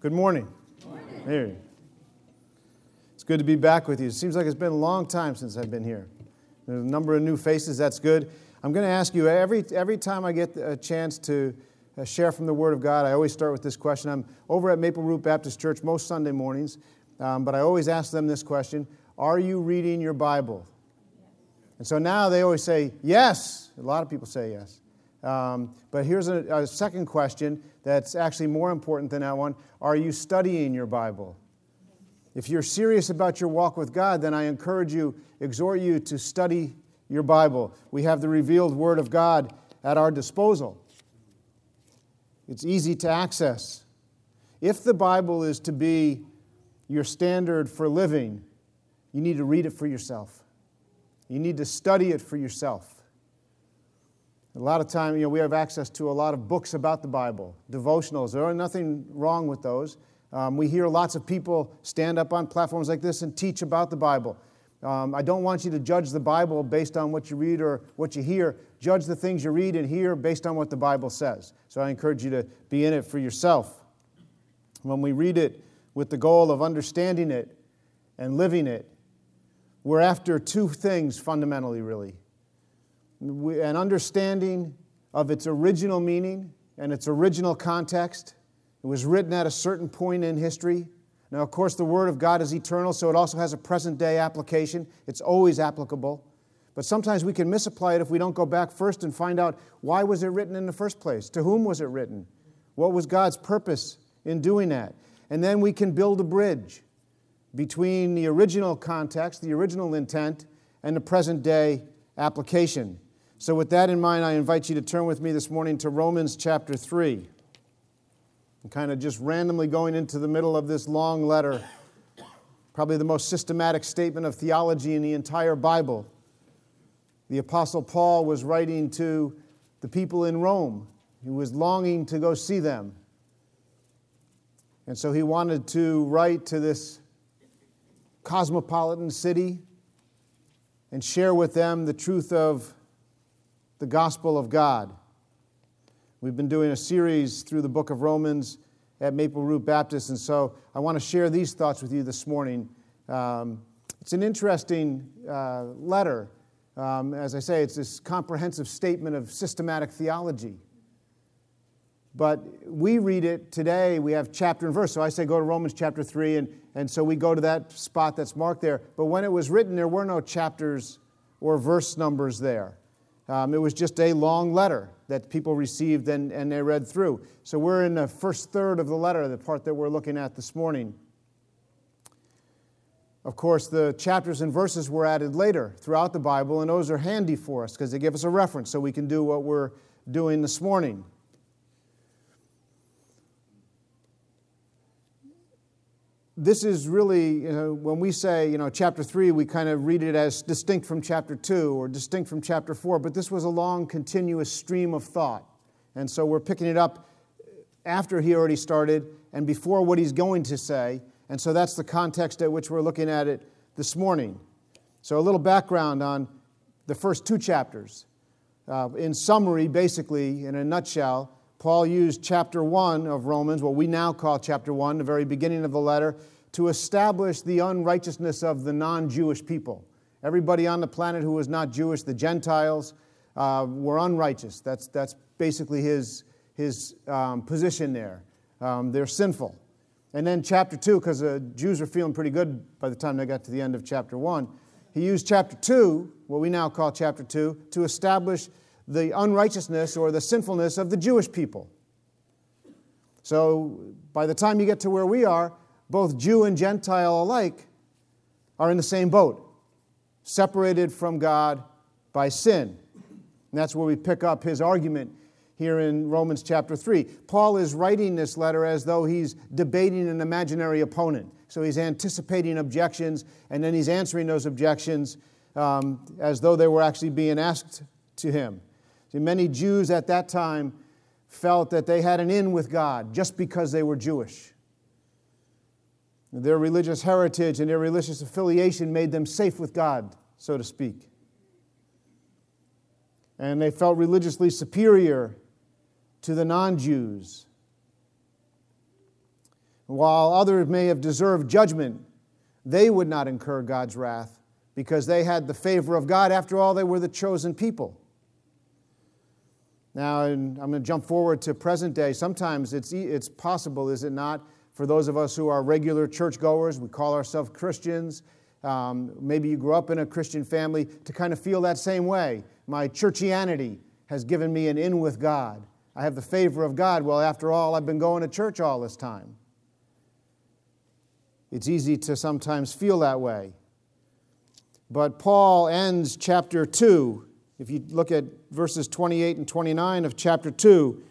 Good morning. morning. Hey. It's good to be back with you. It seems like it's been a long time since I've been here. There's a number of new faces. That's good. I'm going to ask you every, every time I get a chance to uh, share from the Word of God, I always start with this question. I'm over at Maple Root Baptist Church most Sunday mornings, um, but I always ask them this question Are you reading your Bible? And so now they always say yes. A lot of people say yes. Um, but here's a, a second question that's actually more important than that one Are you studying your Bible? If you're serious about your walk with God, then I encourage you, exhort you to study your Bible. We have the revealed Word of God at our disposal, it's easy to access. If the Bible is to be your standard for living, you need to read it for yourself. You need to study it for yourself. A lot of time, you know, we have access to a lot of books about the Bible, devotionals. There are nothing wrong with those. Um, we hear lots of people stand up on platforms like this and teach about the Bible. Um, I don't want you to judge the Bible based on what you read or what you hear. Judge the things you read and hear based on what the Bible says. So I encourage you to be in it for yourself. When we read it with the goal of understanding it and living it, we're after two things fundamentally, really an understanding of its original meaning and its original context. It was written at a certain point in history. Now, of course, the Word of God is eternal, so it also has a present day application. It's always applicable. But sometimes we can misapply it if we don't go back first and find out why was it written in the first place? To whom was it written? What was God's purpose in doing that? And then we can build a bridge between the original context, the original intent, and the present day application. So, with that in mind, I invite you to turn with me this morning to Romans chapter 3. I'm kind of just randomly going into the middle of this long letter, probably the most systematic statement of theology in the entire Bible. The Apostle Paul was writing to the people in Rome. He was longing to go see them. And so he wanted to write to this cosmopolitan city and share with them the truth of the gospel of God. We've been doing a series through the book of Romans at Maple Root Baptist, and so I want to share these thoughts with you this morning. Um, it's an interesting uh, letter. Um, as I say, it's this comprehensive statement of systematic theology. But we read it today, we have chapter and verse. So I say go to Romans chapter 3, and, and so we go to that spot that's marked there. But when it was written, there were no chapters or verse numbers there. Um, it was just a long letter that people received and, and they read through. So we're in the first third of the letter, the part that we're looking at this morning. Of course, the chapters and verses were added later throughout the Bible, and those are handy for us because they give us a reference so we can do what we're doing this morning. This is really, you know, when we say, you know, chapter three, we kind of read it as distinct from chapter two or distinct from chapter four, but this was a long, continuous stream of thought. And so we're picking it up after he already started and before what he's going to say. And so that's the context at which we're looking at it this morning. So, a little background on the first two chapters. Uh, in summary, basically, in a nutshell, Paul used chapter 1 of Romans, what we now call chapter 1, the very beginning of the letter, to establish the unrighteousness of the non Jewish people. Everybody on the planet who was not Jewish, the Gentiles, uh, were unrighteous. That's, that's basically his, his um, position there. Um, they're sinful. And then chapter 2, because the Jews were feeling pretty good by the time they got to the end of chapter 1, he used chapter 2, what we now call chapter 2, to establish the unrighteousness or the sinfulness of the Jewish people. So by the time you get to where we are, both Jew and Gentile alike are in the same boat, separated from God by sin. And that's where we pick up his argument here in Romans chapter 3. Paul is writing this letter as though he's debating an imaginary opponent. So he's anticipating objections and then he's answering those objections um, as though they were actually being asked to him. See, many Jews at that time felt that they had an in with God just because they were Jewish. Their religious heritage and their religious affiliation made them safe with God, so to speak. And they felt religiously superior to the non Jews. While others may have deserved judgment, they would not incur God's wrath because they had the favor of God. After all, they were the chosen people. Now, I'm going to jump forward to present day. Sometimes it's, it's possible, is it not, for those of us who are regular churchgoers, we call ourselves Christians. Um, maybe you grew up in a Christian family to kind of feel that same way. My churchianity has given me an in with God. I have the favor of God. Well, after all, I've been going to church all this time. It's easy to sometimes feel that way. But Paul ends chapter 2. If you look at verses 28 and 29 of chapter 2,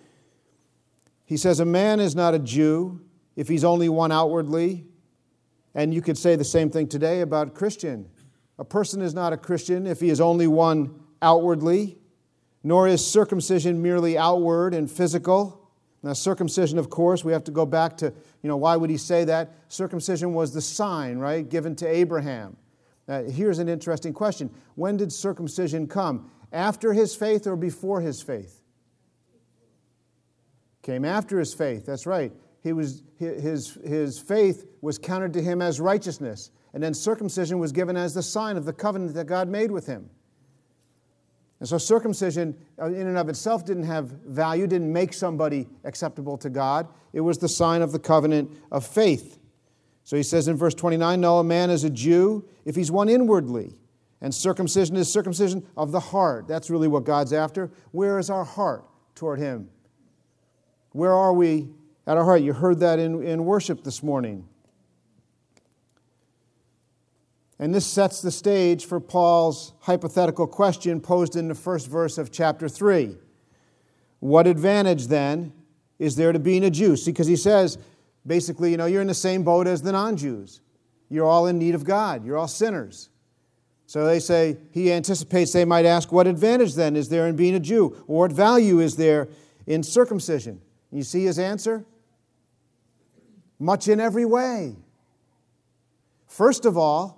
he says, A man is not a Jew if he's only one outwardly. And you could say the same thing today about Christian. A person is not a Christian if he is only one outwardly, nor is circumcision merely outward and physical. Now, circumcision, of course, we have to go back to, you know, why would he say that? Circumcision was the sign, right, given to Abraham. Now, here's an interesting question When did circumcision come? After his faith or before his faith? Came after his faith, that's right. He was, his, his faith was counted to him as righteousness, and then circumcision was given as the sign of the covenant that God made with him. And so circumcision, uh, in and of itself, didn't have value, didn't make somebody acceptable to God. It was the sign of the covenant of faith. So he says in verse 29 No, a man is a Jew if he's one inwardly. And circumcision is circumcision of the heart. That's really what God's after. Where is our heart toward Him? Where are we at our heart? You heard that in, in worship this morning. And this sets the stage for Paul's hypothetical question posed in the first verse of chapter 3. What advantage then is there to being a Jew? See, because he says, basically, you know, you're in the same boat as the non Jews. You're all in need of God, you're all sinners. So they say, he anticipates they might ask, what advantage then is there in being a Jew? Or what value is there in circumcision? You see his answer? Much in every way. First of all,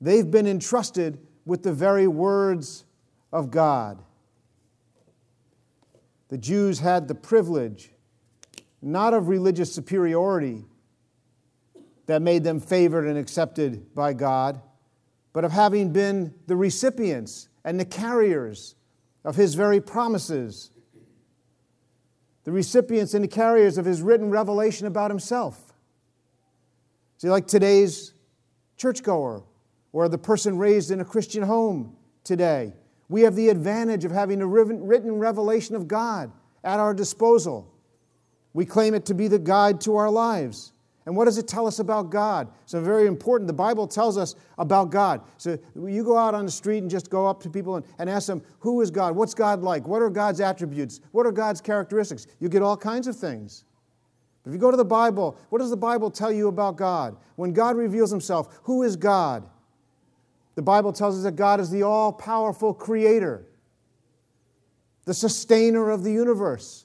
They've been entrusted with the very words of God. The Jews had the privilege, not of religious superiority that made them favored and accepted by God, but of having been the recipients and the carriers of His very promises, the recipients and the carriers of His written revelation about Himself. See, like today's churchgoer or the person raised in a Christian home today. We have the advantage of having a written revelation of God at our disposal. We claim it to be the guide to our lives. And what does it tell us about God? So, very important. The Bible tells us about God. So, you go out on the street and just go up to people and, and ask them, Who is God? What's God like? What are God's attributes? What are God's characteristics? You get all kinds of things. But if you go to the Bible, what does the Bible tell you about God? When God reveals Himself, who is God? The Bible tells us that God is the all powerful creator, the sustainer of the universe.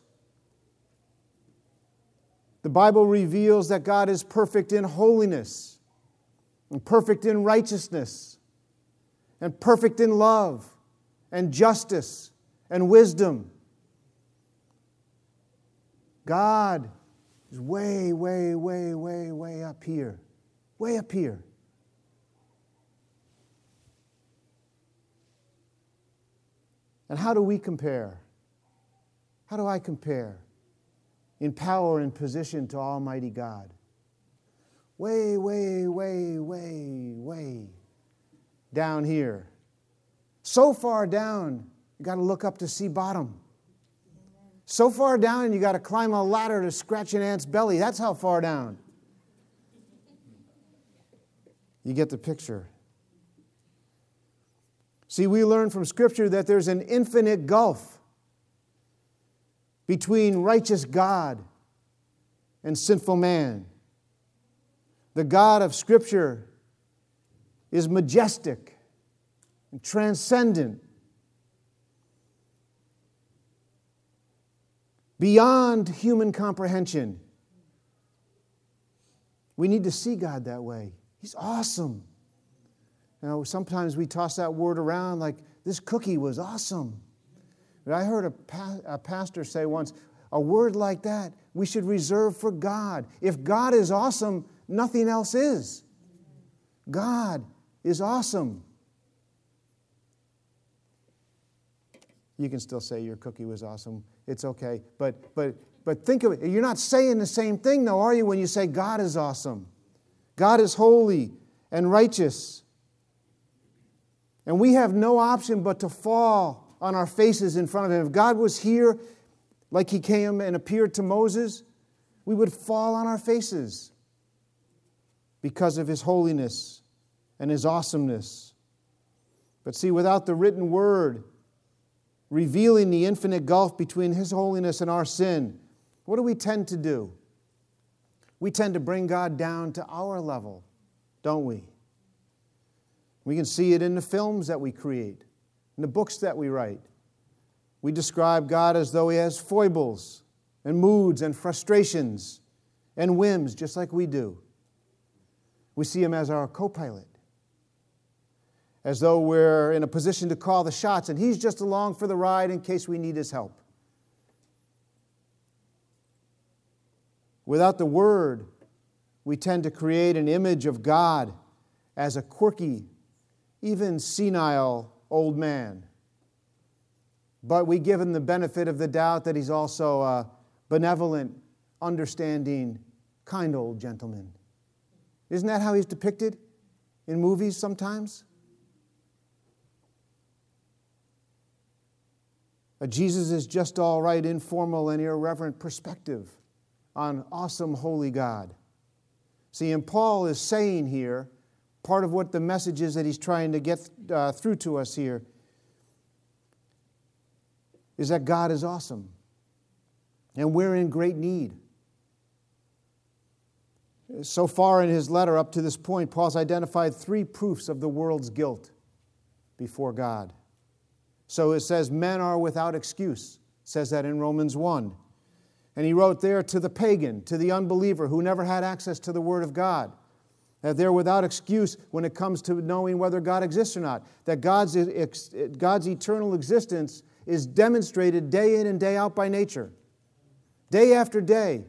The Bible reveals that God is perfect in holiness, and perfect in righteousness, and perfect in love, and justice, and wisdom. God is way, way, way, way, way up here. Way up here. And how do we compare? How do I compare in power and position to Almighty God? Way, way, way, way, way down here. So far down, you got to look up to see bottom. So far down, you got to climb a ladder to scratch an ant's belly. That's how far down. You get the picture. See, we learn from Scripture that there's an infinite gulf between righteous God and sinful man. The God of Scripture is majestic and transcendent, beyond human comprehension. We need to see God that way. He's awesome. You know, sometimes we toss that word around like, this cookie was awesome. I heard a, pa- a pastor say once, a word like that we should reserve for God. If God is awesome, nothing else is. God is awesome. You can still say your cookie was awesome. It's okay. But but but think of it. You're not saying the same thing though, are you, when you say God is awesome? God is holy and righteous. And we have no option but to fall on our faces in front of him. If God was here like he came and appeared to Moses, we would fall on our faces because of his holiness and his awesomeness. But see, without the written word revealing the infinite gulf between his holiness and our sin, what do we tend to do? We tend to bring God down to our level, don't we? We can see it in the films that we create, in the books that we write. We describe God as though he has foibles and moods and frustrations and whims, just like we do. We see him as our co pilot, as though we're in a position to call the shots, and he's just along for the ride in case we need his help. Without the Word, we tend to create an image of God as a quirky, even senile old man. But we give him the benefit of the doubt that he's also a benevolent, understanding, kind old gentleman. Isn't that how he's depicted in movies sometimes? A Jesus is just all right, informal, and irreverent perspective on awesome, holy God. See, and Paul is saying here, part of what the message is that he's trying to get uh, through to us here is that God is awesome. And we're in great need. So far in his letter up to this point, Paul's identified three proofs of the world's guilt before God. So it says, Men are without excuse, says that in Romans 1. And he wrote there to the pagan, to the unbeliever who never had access to the Word of God, that they're without excuse when it comes to knowing whether God exists or not, that God's, God's eternal existence is demonstrated day in and day out by nature. Day after day,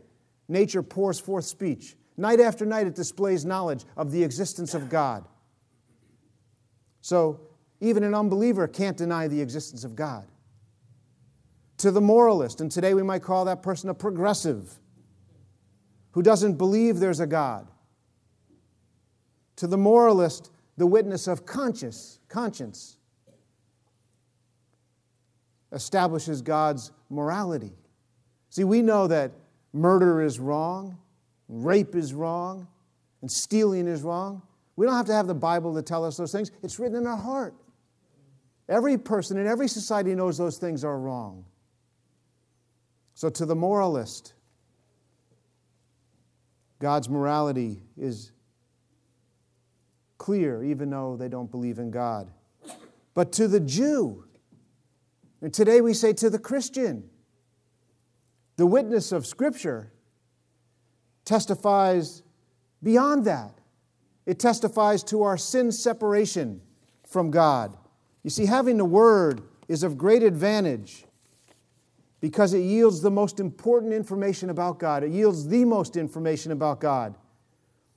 nature pours forth speech. Night after night, it displays knowledge of the existence of God. So, even an unbeliever can't deny the existence of God to the moralist, and today we might call that person a progressive who doesn't believe there's a God. To the moralist, the witness of conscience, conscience establishes God's morality. See, we know that murder is wrong, rape is wrong, and stealing is wrong. We don't have to have the Bible to tell us those things. It's written in our heart. Every person in every society knows those things are wrong. So, to the moralist, God's morality is clear, even though they don't believe in God. But to the Jew, and today we say to the Christian, the witness of Scripture testifies beyond that. It testifies to our sin separation from God. You see, having the Word is of great advantage because it yields the most important information about God. It yields the most information about God.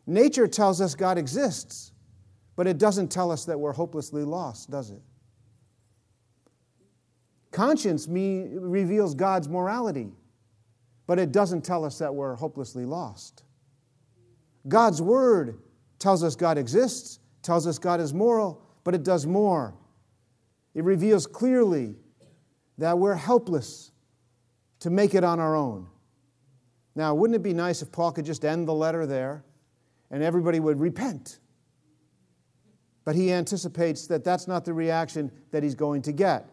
Nature tells us God exists, but it doesn't tell us that we're hopelessly lost, does it? Conscience me, reveals God's morality, but it doesn't tell us that we're hopelessly lost. God's Word tells us God exists, tells us God is moral, but it does more. It reveals clearly that we're helpless to make it on our own. Now, wouldn't it be nice if Paul could just end the letter there and everybody would repent? But he anticipates that that's not the reaction that he's going to get.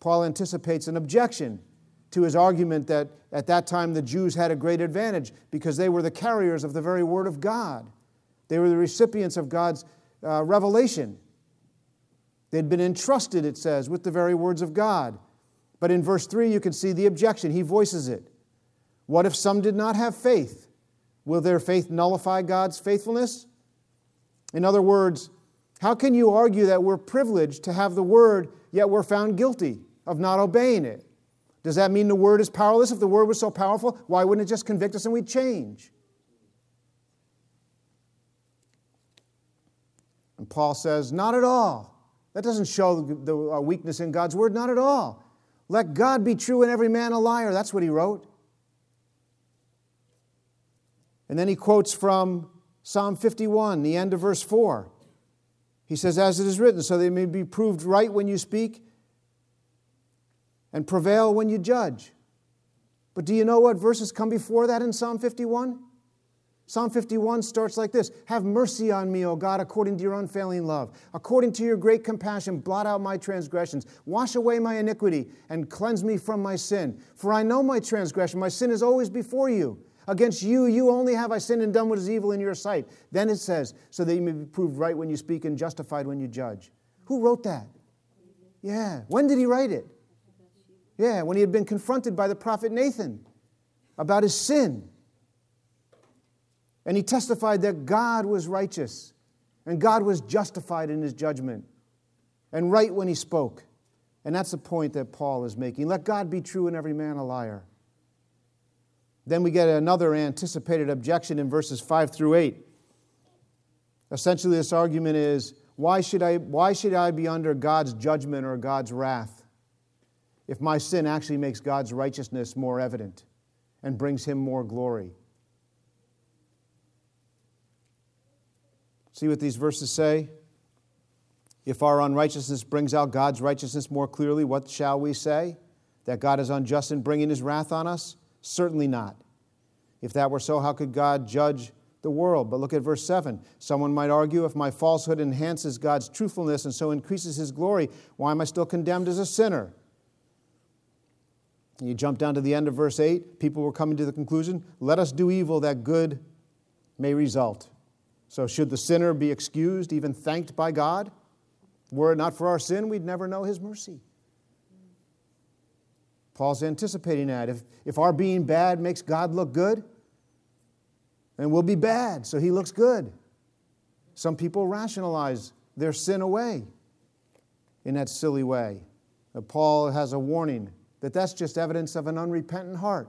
Paul anticipates an objection to his argument that at that time the Jews had a great advantage because they were the carriers of the very Word of God. They were the recipients of God's uh, revelation. They'd been entrusted, it says, with the very words of God. But in verse 3, you can see the objection. He voices it. What if some did not have faith? Will their faith nullify God's faithfulness? In other words, how can you argue that we're privileged to have the word, yet we're found guilty of not obeying it? Does that mean the word is powerless? If the word was so powerful, why wouldn't it just convict us and we'd change? And Paul says, Not at all. That doesn't show the weakness in God's word, not at all. Let God be true and every man a liar. That's what he wrote. And then he quotes from Psalm 51, the end of verse 4. He says, As it is written, so they may be proved right when you speak and prevail when you judge. But do you know what verses come before that in Psalm 51? Psalm 51 starts like this Have mercy on me, O God, according to your unfailing love. According to your great compassion, blot out my transgressions. Wash away my iniquity and cleanse me from my sin. For I know my transgression. My sin is always before you. Against you, you only have I sinned and done what is evil in your sight. Then it says, So that you may be proved right when you speak and justified when you judge. Who wrote that? Yeah. When did he write it? Yeah, when he had been confronted by the prophet Nathan about his sin. And he testified that God was righteous and God was justified in his judgment and right when he spoke. And that's the point that Paul is making. Let God be true and every man a liar. Then we get another anticipated objection in verses 5 through 8. Essentially, this argument is why should I, why should I be under God's judgment or God's wrath if my sin actually makes God's righteousness more evident and brings him more glory? See what these verses say? If our unrighteousness brings out God's righteousness more clearly, what shall we say? That God is unjust in bringing his wrath on us? Certainly not. If that were so, how could God judge the world? But look at verse 7. Someone might argue if my falsehood enhances God's truthfulness and so increases his glory, why am I still condemned as a sinner? You jump down to the end of verse 8, people were coming to the conclusion let us do evil that good may result. So, should the sinner be excused, even thanked by God? Were it not for our sin, we'd never know his mercy. Paul's anticipating that. If, if our being bad makes God look good, then we'll be bad, so he looks good. Some people rationalize their sin away in that silly way. But Paul has a warning that that's just evidence of an unrepentant heart.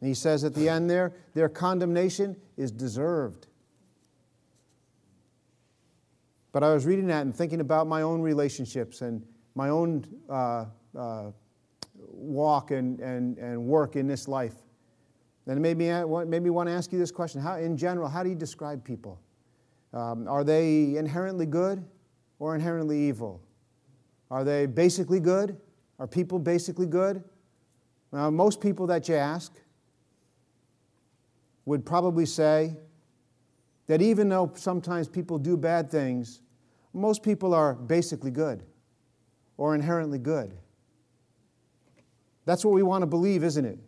And he says at the end there, their condemnation is deserved. But I was reading that and thinking about my own relationships and my own uh, uh, walk and, and, and work in this life. And it made me, made me want to ask you this question. How, in general, how do you describe people? Um, are they inherently good or inherently evil? Are they basically good? Are people basically good? Now, most people that you ask would probably say that even though sometimes people do bad things, most people are basically good or inherently good. That's what we want to believe, isn't it?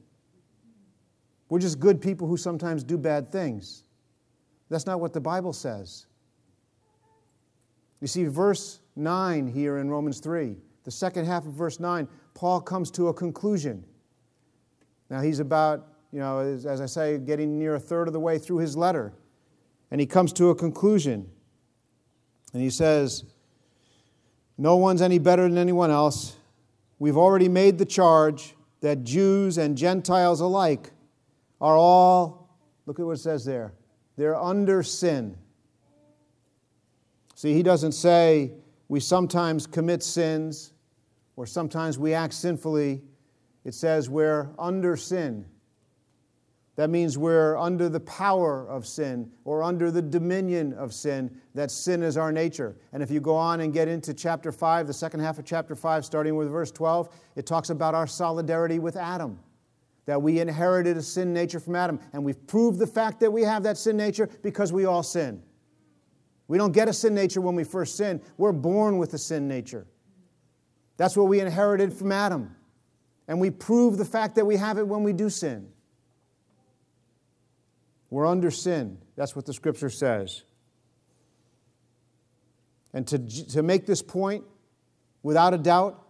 We're just good people who sometimes do bad things. That's not what the Bible says. You see, verse 9 here in Romans 3, the second half of verse 9, Paul comes to a conclusion. Now, he's about, you know, as, as I say, getting near a third of the way through his letter. And he comes to a conclusion. And he says, No one's any better than anyone else. We've already made the charge that Jews and Gentiles alike are all, look at what it says there, they're under sin. See, he doesn't say we sometimes commit sins or sometimes we act sinfully. It says we're under sin. That means we're under the power of sin or under the dominion of sin, that sin is our nature. And if you go on and get into chapter 5, the second half of chapter 5, starting with verse 12, it talks about our solidarity with Adam, that we inherited a sin nature from Adam. And we've proved the fact that we have that sin nature because we all sin. We don't get a sin nature when we first sin, we're born with a sin nature. That's what we inherited from Adam. And we prove the fact that we have it when we do sin. We're under sin. That's what the scripture says. And to, to make this point, without a doubt,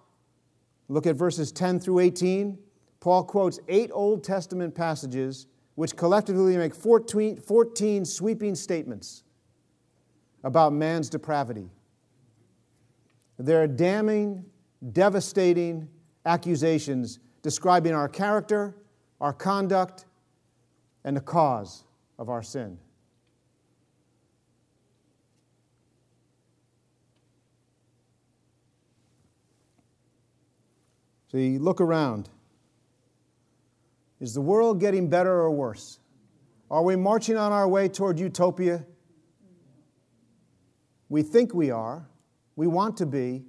look at verses 10 through 18. Paul quotes eight Old Testament passages which collectively make 14, 14 sweeping statements about man's depravity. They're damning, devastating accusations describing our character, our conduct, and the cause of our sin. So you look around. Is the world getting better or worse? Are we marching on our way toward utopia? We think we are. We want to be.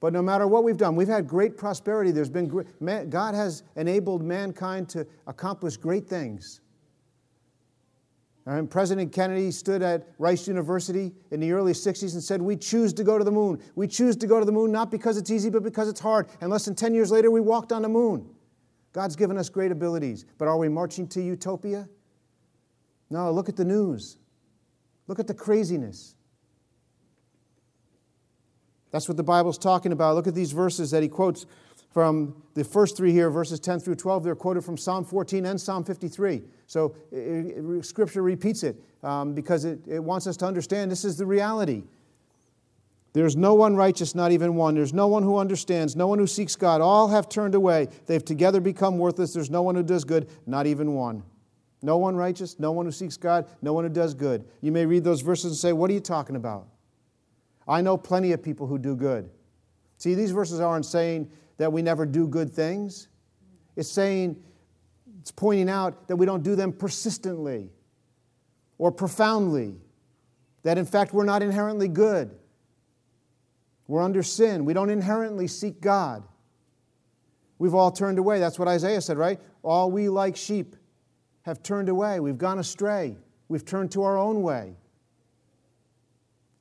But no matter what we've done, we've had great prosperity. There's been great, God has enabled mankind to accomplish great things. And President Kennedy stood at Rice University in the early 60s and said, We choose to go to the moon. We choose to go to the moon not because it's easy, but because it's hard. And less than 10 years later, we walked on the moon. God's given us great abilities. But are we marching to utopia? No, look at the news. Look at the craziness. That's what the Bible's talking about. Look at these verses that he quotes from the first three here, verses 10 through 12. They're quoted from Psalm 14 and Psalm 53. So it, it, Scripture repeats it um, because it, it wants us to understand this is the reality. There's no one righteous, not even one. There's no one who understands, no one who seeks God. All have turned away. They've together become worthless. There's no one who does good, not even one. No one righteous, no one who seeks God, no one who does good. You may read those verses and say, What are you talking about? I know plenty of people who do good. See, these verses aren't saying that we never do good things. It's saying, it's pointing out that we don't do them persistently or profoundly, that in fact we're not inherently good. We're under sin. We don't inherently seek God. We've all turned away. That's what Isaiah said, right? All we like sheep have turned away. We've gone astray. We've turned to our own way.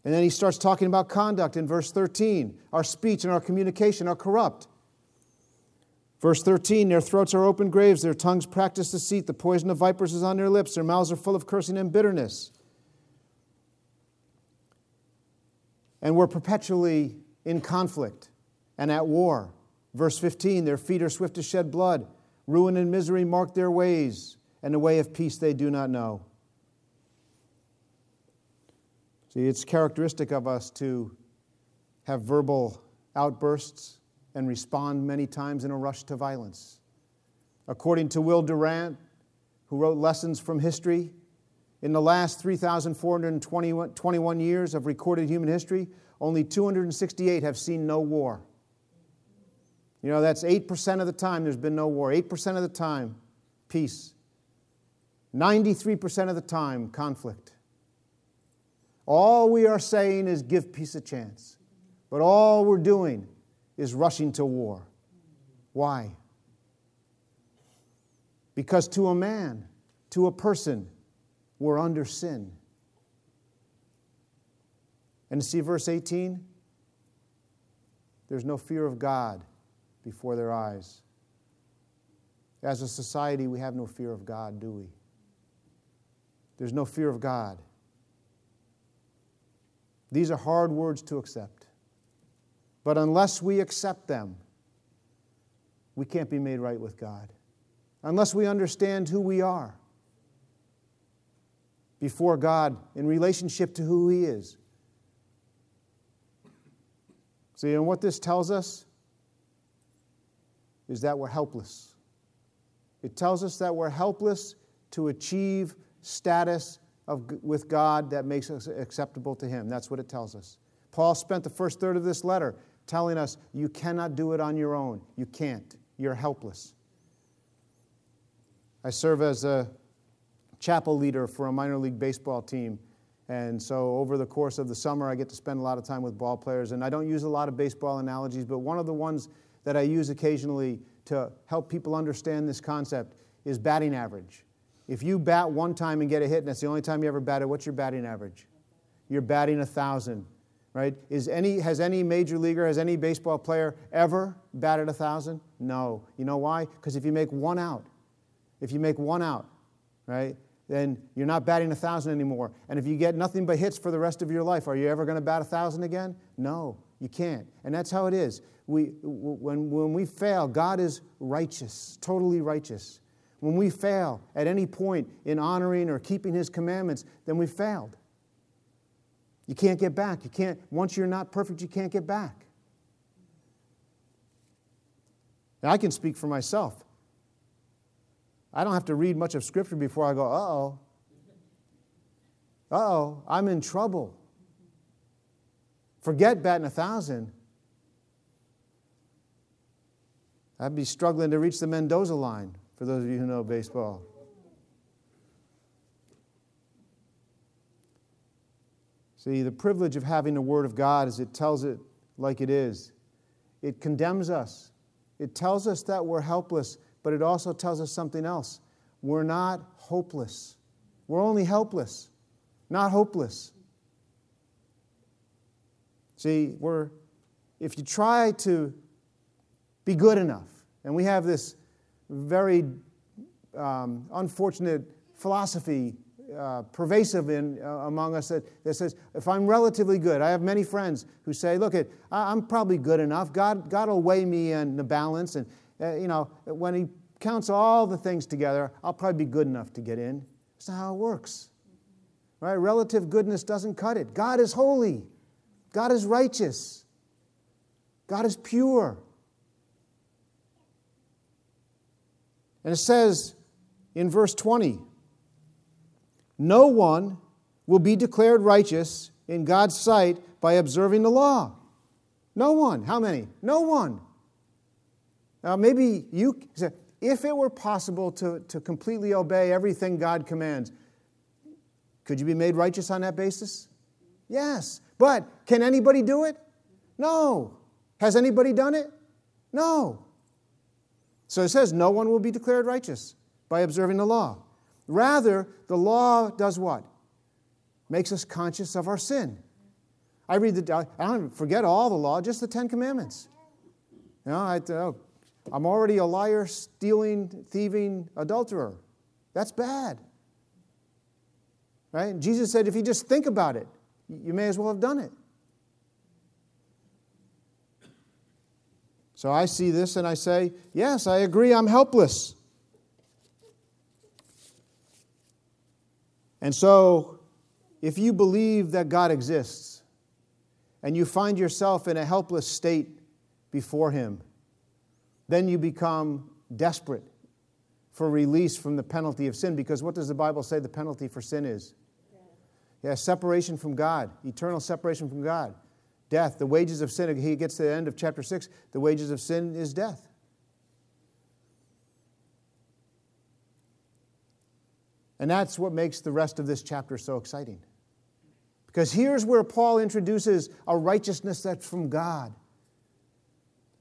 And then he starts talking about conduct in verse 13. Our speech and our communication are corrupt. Verse 13 Their throats are open graves, their tongues practice deceit, the poison of vipers is on their lips, their mouths are full of cursing and bitterness. And we're perpetually in conflict and at war. Verse 15 Their feet are swift to shed blood, ruin and misery mark their ways, and the way of peace they do not know. See, it's characteristic of us to have verbal outbursts and respond many times in a rush to violence. According to Will Durant, who wrote Lessons from History, in the last 3,421 years of recorded human history, only 268 have seen no war. You know, that's 8% of the time there's been no war. 8% of the time, peace. 93% of the time, conflict. All we are saying is give peace a chance. But all we're doing is rushing to war. Why? Because to a man, to a person, we're under sin. And see verse 18? There's no fear of God before their eyes. As a society, we have no fear of God, do we? There's no fear of God. These are hard words to accept. But unless we accept them, we can't be made right with God. Unless we understand who we are before God in relationship to who He is. See, and what this tells us is that we're helpless. It tells us that we're helpless to achieve status of, with God that makes us acceptable to Him. That's what it tells us. Paul spent the first third of this letter telling us you cannot do it on your own. You can't. You're helpless. I serve as a chapel leader for a minor league baseball team. And so, over the course of the summer, I get to spend a lot of time with ball players. And I don't use a lot of baseball analogies, but one of the ones that I use occasionally to help people understand this concept is batting average. If you bat one time and get a hit, and that's the only time you ever batted, what's your batting average? You're batting a thousand right? Is any, has any major leaguer, has any baseball player ever batted a thousand? No. You know why? Because if you make one out, if you make one out, right, then you're not batting a thousand anymore. And if you get nothing but hits for the rest of your life, are you ever going to bat a thousand again? No, you can't. And that's how it is. We, when, when we fail, God is righteous, totally righteous. When we fail at any point in honoring or keeping His commandments, then we failed. You can't get back. You can't, once you're not perfect, you can't get back. And I can speak for myself. I don't have to read much of Scripture before I go, uh oh. Uh oh, I'm in trouble. Forget batting a thousand. I'd be struggling to reach the Mendoza line, for those of you who know baseball. See, the privilege of having the Word of God is it tells it like it is. It condemns us, it tells us that we're helpless, but it also tells us something else. We're not hopeless, we're only helpless, not hopeless. See, we're, if you try to be good enough, and we have this very um, unfortunate philosophy uh, pervasive in, uh, among us that, that says, if I'm relatively good, I have many friends who say, look, it, I'm probably good enough. God, God will weigh me in the balance. And, uh, you know, when He counts all the things together, I'll probably be good enough to get in. That's not how it works. Right? Relative goodness doesn't cut it. God is holy. God is righteous. God is pure. And it says in verse 20, no one will be declared righteous in God's sight by observing the law. No one. How many? No one. Now, maybe you, said, if it were possible to, to completely obey everything God commands, could you be made righteous on that basis? Yes. But can anybody do it? No. Has anybody done it? No. So it says, no one will be declared righteous by observing the law. Rather, the law does what? Makes us conscious of our sin. I read the, I don't forget all the law, just the Ten Commandments. You know, I, oh, I'm already a liar, stealing, thieving, adulterer. That's bad. Right? And Jesus said, if you just think about it, you may as well have done it. So I see this and I say, yes, I agree, I'm helpless. And so, if you believe that God exists and you find yourself in a helpless state before Him, then you become desperate for release from the penalty of sin. Because what does the Bible say the penalty for sin is? Yeah, separation from God, eternal separation from God. Death, the wages of sin. He gets to the end of chapter 6. The wages of sin is death. And that's what makes the rest of this chapter so exciting. Because here's where Paul introduces a righteousness that's from God.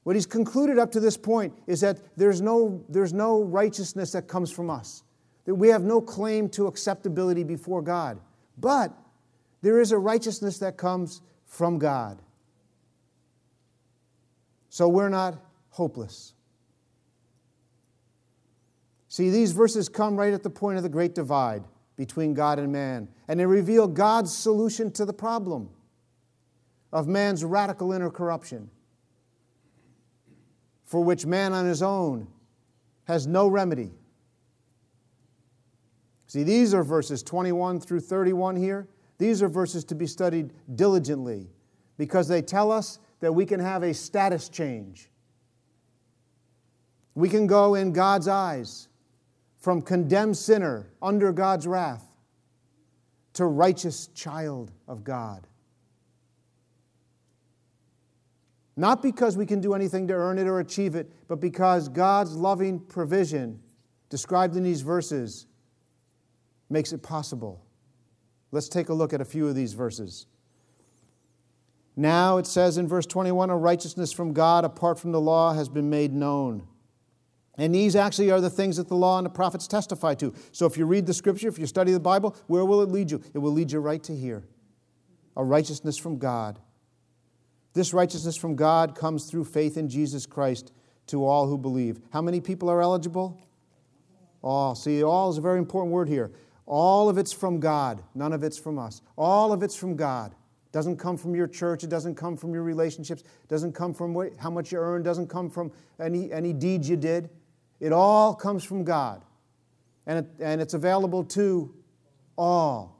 What he's concluded up to this point is that there's no, there's no righteousness that comes from us, that we have no claim to acceptability before God. But there is a righteousness that comes from God. So we're not hopeless. See, these verses come right at the point of the great divide between God and man, and they reveal God's solution to the problem of man's radical inner corruption, for which man on his own has no remedy. See, these are verses 21 through 31 here. These are verses to be studied diligently because they tell us that we can have a status change. We can go in God's eyes from condemned sinner under God's wrath to righteous child of God. Not because we can do anything to earn it or achieve it, but because God's loving provision, described in these verses, makes it possible. Let's take a look at a few of these verses. Now it says in verse 21 a righteousness from God apart from the law has been made known and these actually are the things that the law and the prophets testify to. So if you read the scripture, if you study the Bible, where will it lead you? It will lead you right to here a righteousness from God. This righteousness from God comes through faith in Jesus Christ to all who believe. How many people are eligible? All. See, all is a very important word here. All of it's from God, none of it's from us. All of it's from God doesn't come from your church. It doesn't come from your relationships. It doesn't come from how much you earn. It doesn't come from any, any deeds you did. It all comes from God. And, it, and it's available to all.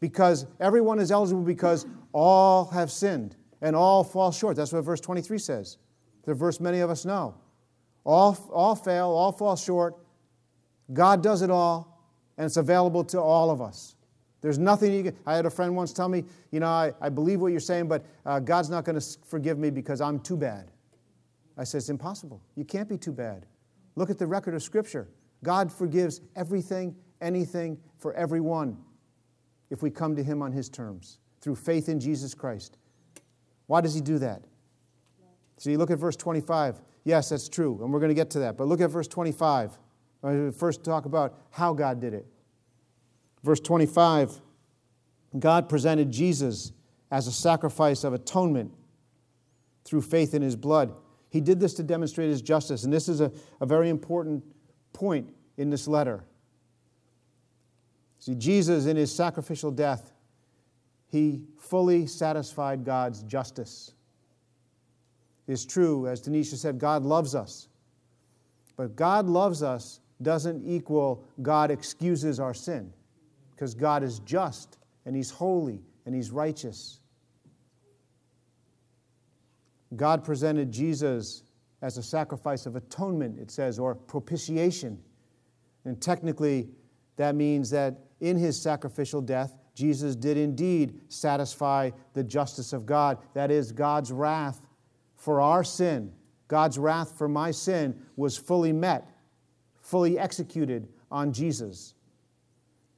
Because everyone is eligible because all have sinned and all fall short. That's what verse 23 says. The verse many of us know. All, all fail, all fall short. God does it all, and it's available to all of us. There's nothing you can. I had a friend once tell me, you know, I, I believe what you're saying, but uh, God's not going to forgive me because I'm too bad. I said, it's impossible. You can't be too bad. Look at the record of Scripture. God forgives everything, anything, for everyone if we come to Him on His terms through faith in Jesus Christ. Why does He do that? So you look at verse 25. Yes, that's true, and we're going to get to that. But look at verse 25. Uh, first, talk about how God did it. Verse 25 God presented Jesus as a sacrifice of atonement through faith in his blood. He did this to demonstrate his justice, and this is a, a very important point in this letter. See, Jesus, in his sacrificial death, he fully satisfied God's justice. It's true, as Denisha said, God loves us. But God loves us doesn't equal God excuses our sin because God is just and He's holy and He's righteous. God presented Jesus as a sacrifice of atonement, it says, or propitiation. And technically, that means that in his sacrificial death, Jesus did indeed satisfy the justice of God. That is, God's wrath for our sin, God's wrath for my sin was fully met, fully executed on Jesus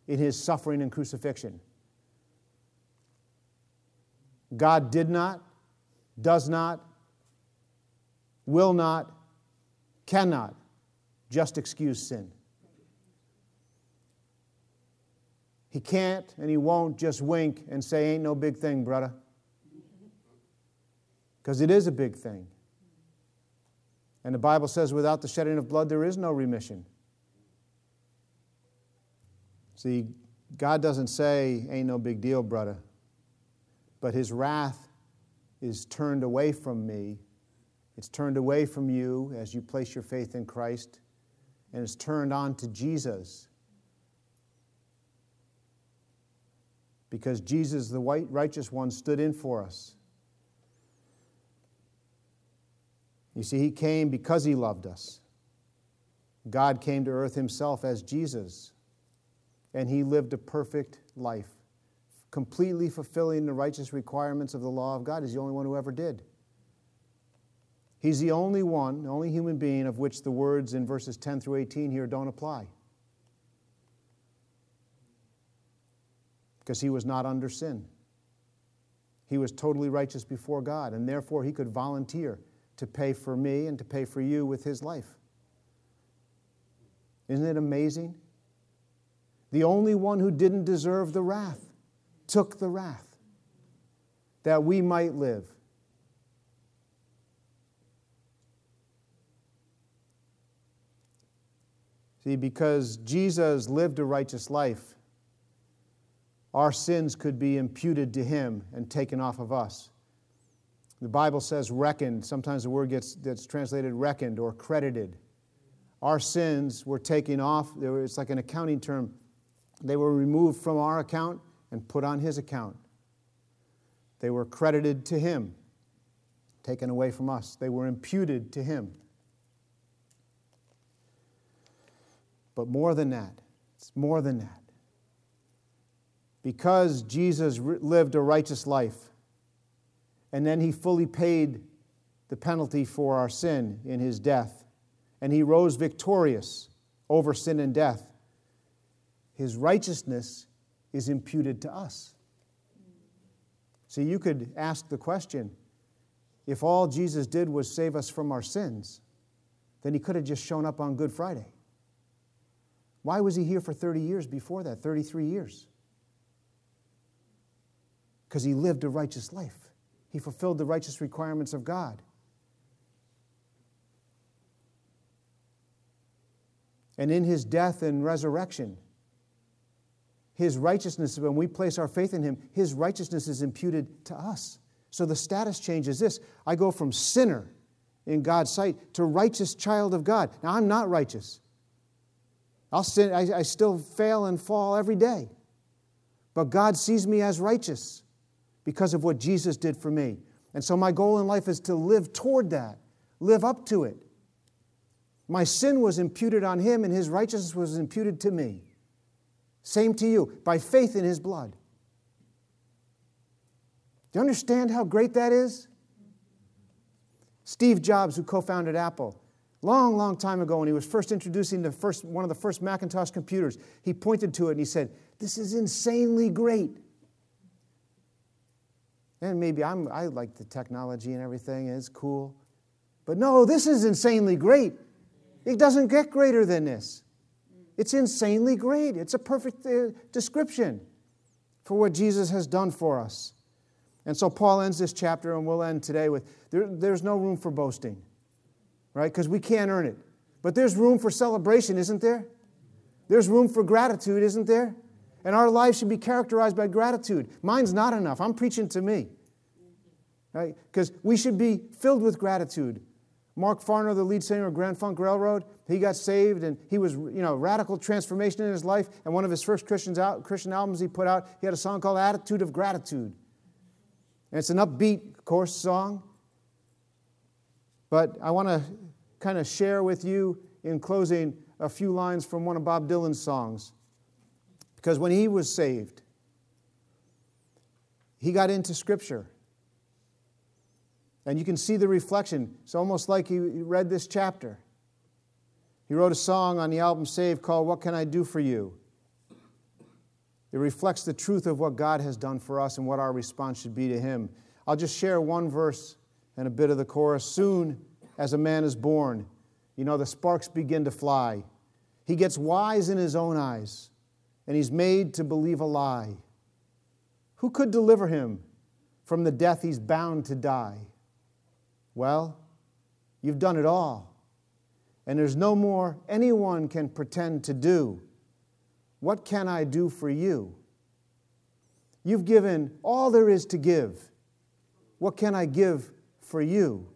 in his suffering and crucifixion. God did not, does not, will not, cannot just excuse sin. He can't and he won't just wink and say, Ain't no big thing, brother. Because it is a big thing. And the Bible says, without the shedding of blood, there is no remission. See, God doesn't say, ain't no big deal, brother. But his wrath is turned away from me. It's turned away from you as you place your faith in Christ, and it's turned on to Jesus. Because Jesus, the white righteous one, stood in for us. You see, he came because he loved us. God came to earth himself as Jesus and he lived a perfect life, completely fulfilling the righteous requirements of the law of God. He's the only one who ever did. He's the only one, the only human being of which the words in verses 10 through 18 here don't apply. Because he was not under sin. He was totally righteous before God, and therefore he could volunteer to pay for me and to pay for you with his life. Isn't it amazing? the only one who didn't deserve the wrath, took the wrath that we might live. See, because Jesus lived a righteous life, our sins could be imputed to him and taken off of us. The Bible says reckoned. Sometimes the word gets that's translated reckoned or credited. Our sins were taken off. It's like an accounting term they were removed from our account and put on his account. They were credited to him, taken away from us. They were imputed to him. But more than that, it's more than that. Because Jesus lived a righteous life, and then he fully paid the penalty for our sin in his death, and he rose victorious over sin and death his righteousness is imputed to us. See, you could ask the question if all Jesus did was save us from our sins, then he could have just shown up on Good Friday. Why was he here for 30 years before that, 33 years? Because he lived a righteous life. He fulfilled the righteous requirements of God. And in his death and resurrection, his righteousness, when we place our faith in him, his righteousness is imputed to us. So the status change is this I go from sinner in God's sight to righteous child of God. Now, I'm not righteous. I'll sin, I, I still fail and fall every day. But God sees me as righteous because of what Jesus did for me. And so my goal in life is to live toward that, live up to it. My sin was imputed on him, and his righteousness was imputed to me. Same to you, by faith in his blood. Do you understand how great that is? Steve Jobs, who co founded Apple, long, long time ago, when he was first introducing the first, one of the first Macintosh computers, he pointed to it and he said, This is insanely great. And maybe I'm, I like the technology and everything, it's cool. But no, this is insanely great. It doesn't get greater than this. It's insanely great. It's a perfect uh, description for what Jesus has done for us. And so Paul ends this chapter, and we'll end today with there, there's no room for boasting, right? Because we can't earn it. But there's room for celebration, isn't there? There's room for gratitude, isn't there? And our lives should be characterized by gratitude. Mine's not enough. I'm preaching to me. Right? Because we should be filled with gratitude. Mark Farner, the lead singer of Grand Funk Railroad, he got saved and he was, you know, radical transformation in his life. And one of his first Christian albums he put out, he had a song called Attitude of Gratitude. And it's an upbeat, course, song. But I want to kind of share with you in closing a few lines from one of Bob Dylan's songs. Because when he was saved, he got into Scripture. And you can see the reflection. It's almost like he read this chapter. He wrote a song on the album Saved called What Can I Do For You? It reflects the truth of what God has done for us and what our response should be to Him. I'll just share one verse and a bit of the chorus. Soon as a man is born, you know, the sparks begin to fly. He gets wise in his own eyes and he's made to believe a lie. Who could deliver him from the death he's bound to die? Well, you've done it all, and there's no more anyone can pretend to do. What can I do for you? You've given all there is to give. What can I give for you?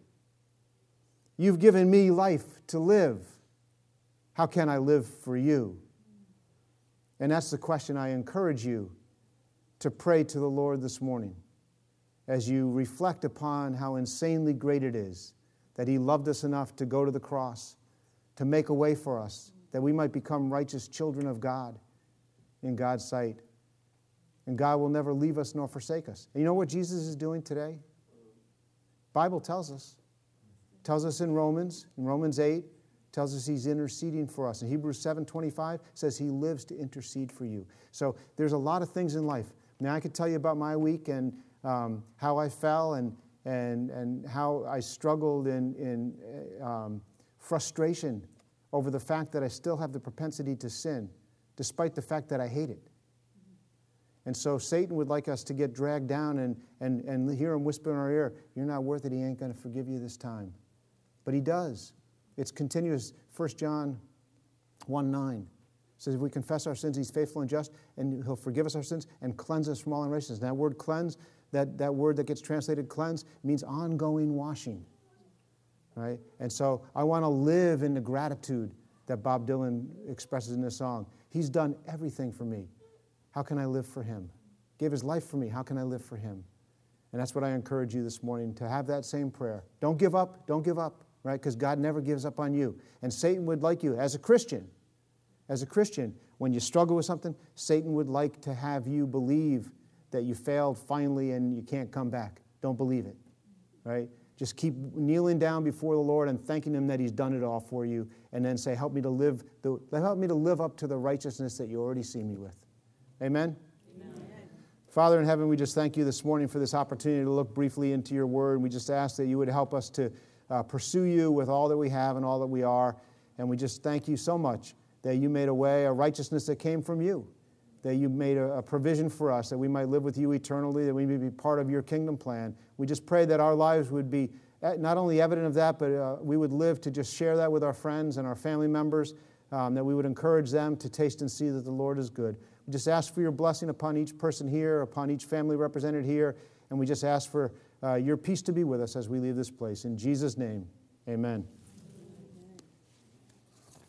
You've given me life to live. How can I live for you? And that's the question I encourage you to pray to the Lord this morning as you reflect upon how insanely great it is that He loved us enough to go to the cross, to make a way for us, that we might become righteous children of God in God's sight. And God will never leave us nor forsake us. And you know what Jesus is doing today? Bible tells us. Tells us in Romans, in Romans 8, tells us he's interceding for us. In Hebrews 7:25 says he lives to intercede for you. So there's a lot of things in life. Now I could tell you about my week and um, how I fell and, and, and how I struggled in, in um, frustration over the fact that I still have the propensity to sin, despite the fact that I hate it. And so Satan would like us to get dragged down and, and, and hear him whisper in our ear, You're not worth it. He ain't going to forgive you this time. But he does. It's continuous. 1 John 1 9 says, If we confess our sins, he's faithful and just, and he'll forgive us our sins and cleanse us from all unrighteousness. That word cleanse, that, that word that gets translated cleanse, means ongoing washing. Right? And so I want to live in the gratitude that Bob Dylan expresses in this song. He's done everything for me. How can I live for him? Gave his life for me. How can I live for him? And that's what I encourage you this morning to have that same prayer. Don't give up. Don't give up right? Because God never gives up on you. And Satan would like you, as a Christian, as a Christian, when you struggle with something, Satan would like to have you believe that you failed finally and you can't come back. Don't believe it, right? Just keep kneeling down before the Lord and thanking Him that He's done it all for you, and then say, "Help me to live. The, help me to live up to the righteousness that you already see me with." Amen. Amen. Father in heaven, we just thank you this morning for this opportunity to look briefly into your word. We just ask that you would help us to uh, pursue you with all that we have and all that we are. And we just thank you so much that you made a way, a righteousness that came from you, that you made a, a provision for us, that we might live with you eternally, that we may be part of your kingdom plan. We just pray that our lives would be eh, not only evident of that, but uh, we would live to just share that with our friends and our family members, um, that we would encourage them to taste and see that the Lord is good. We just ask for your blessing upon each person here, upon each family represented here, and we just ask for uh, your peace to be with us as we leave this place. In Jesus' name, amen.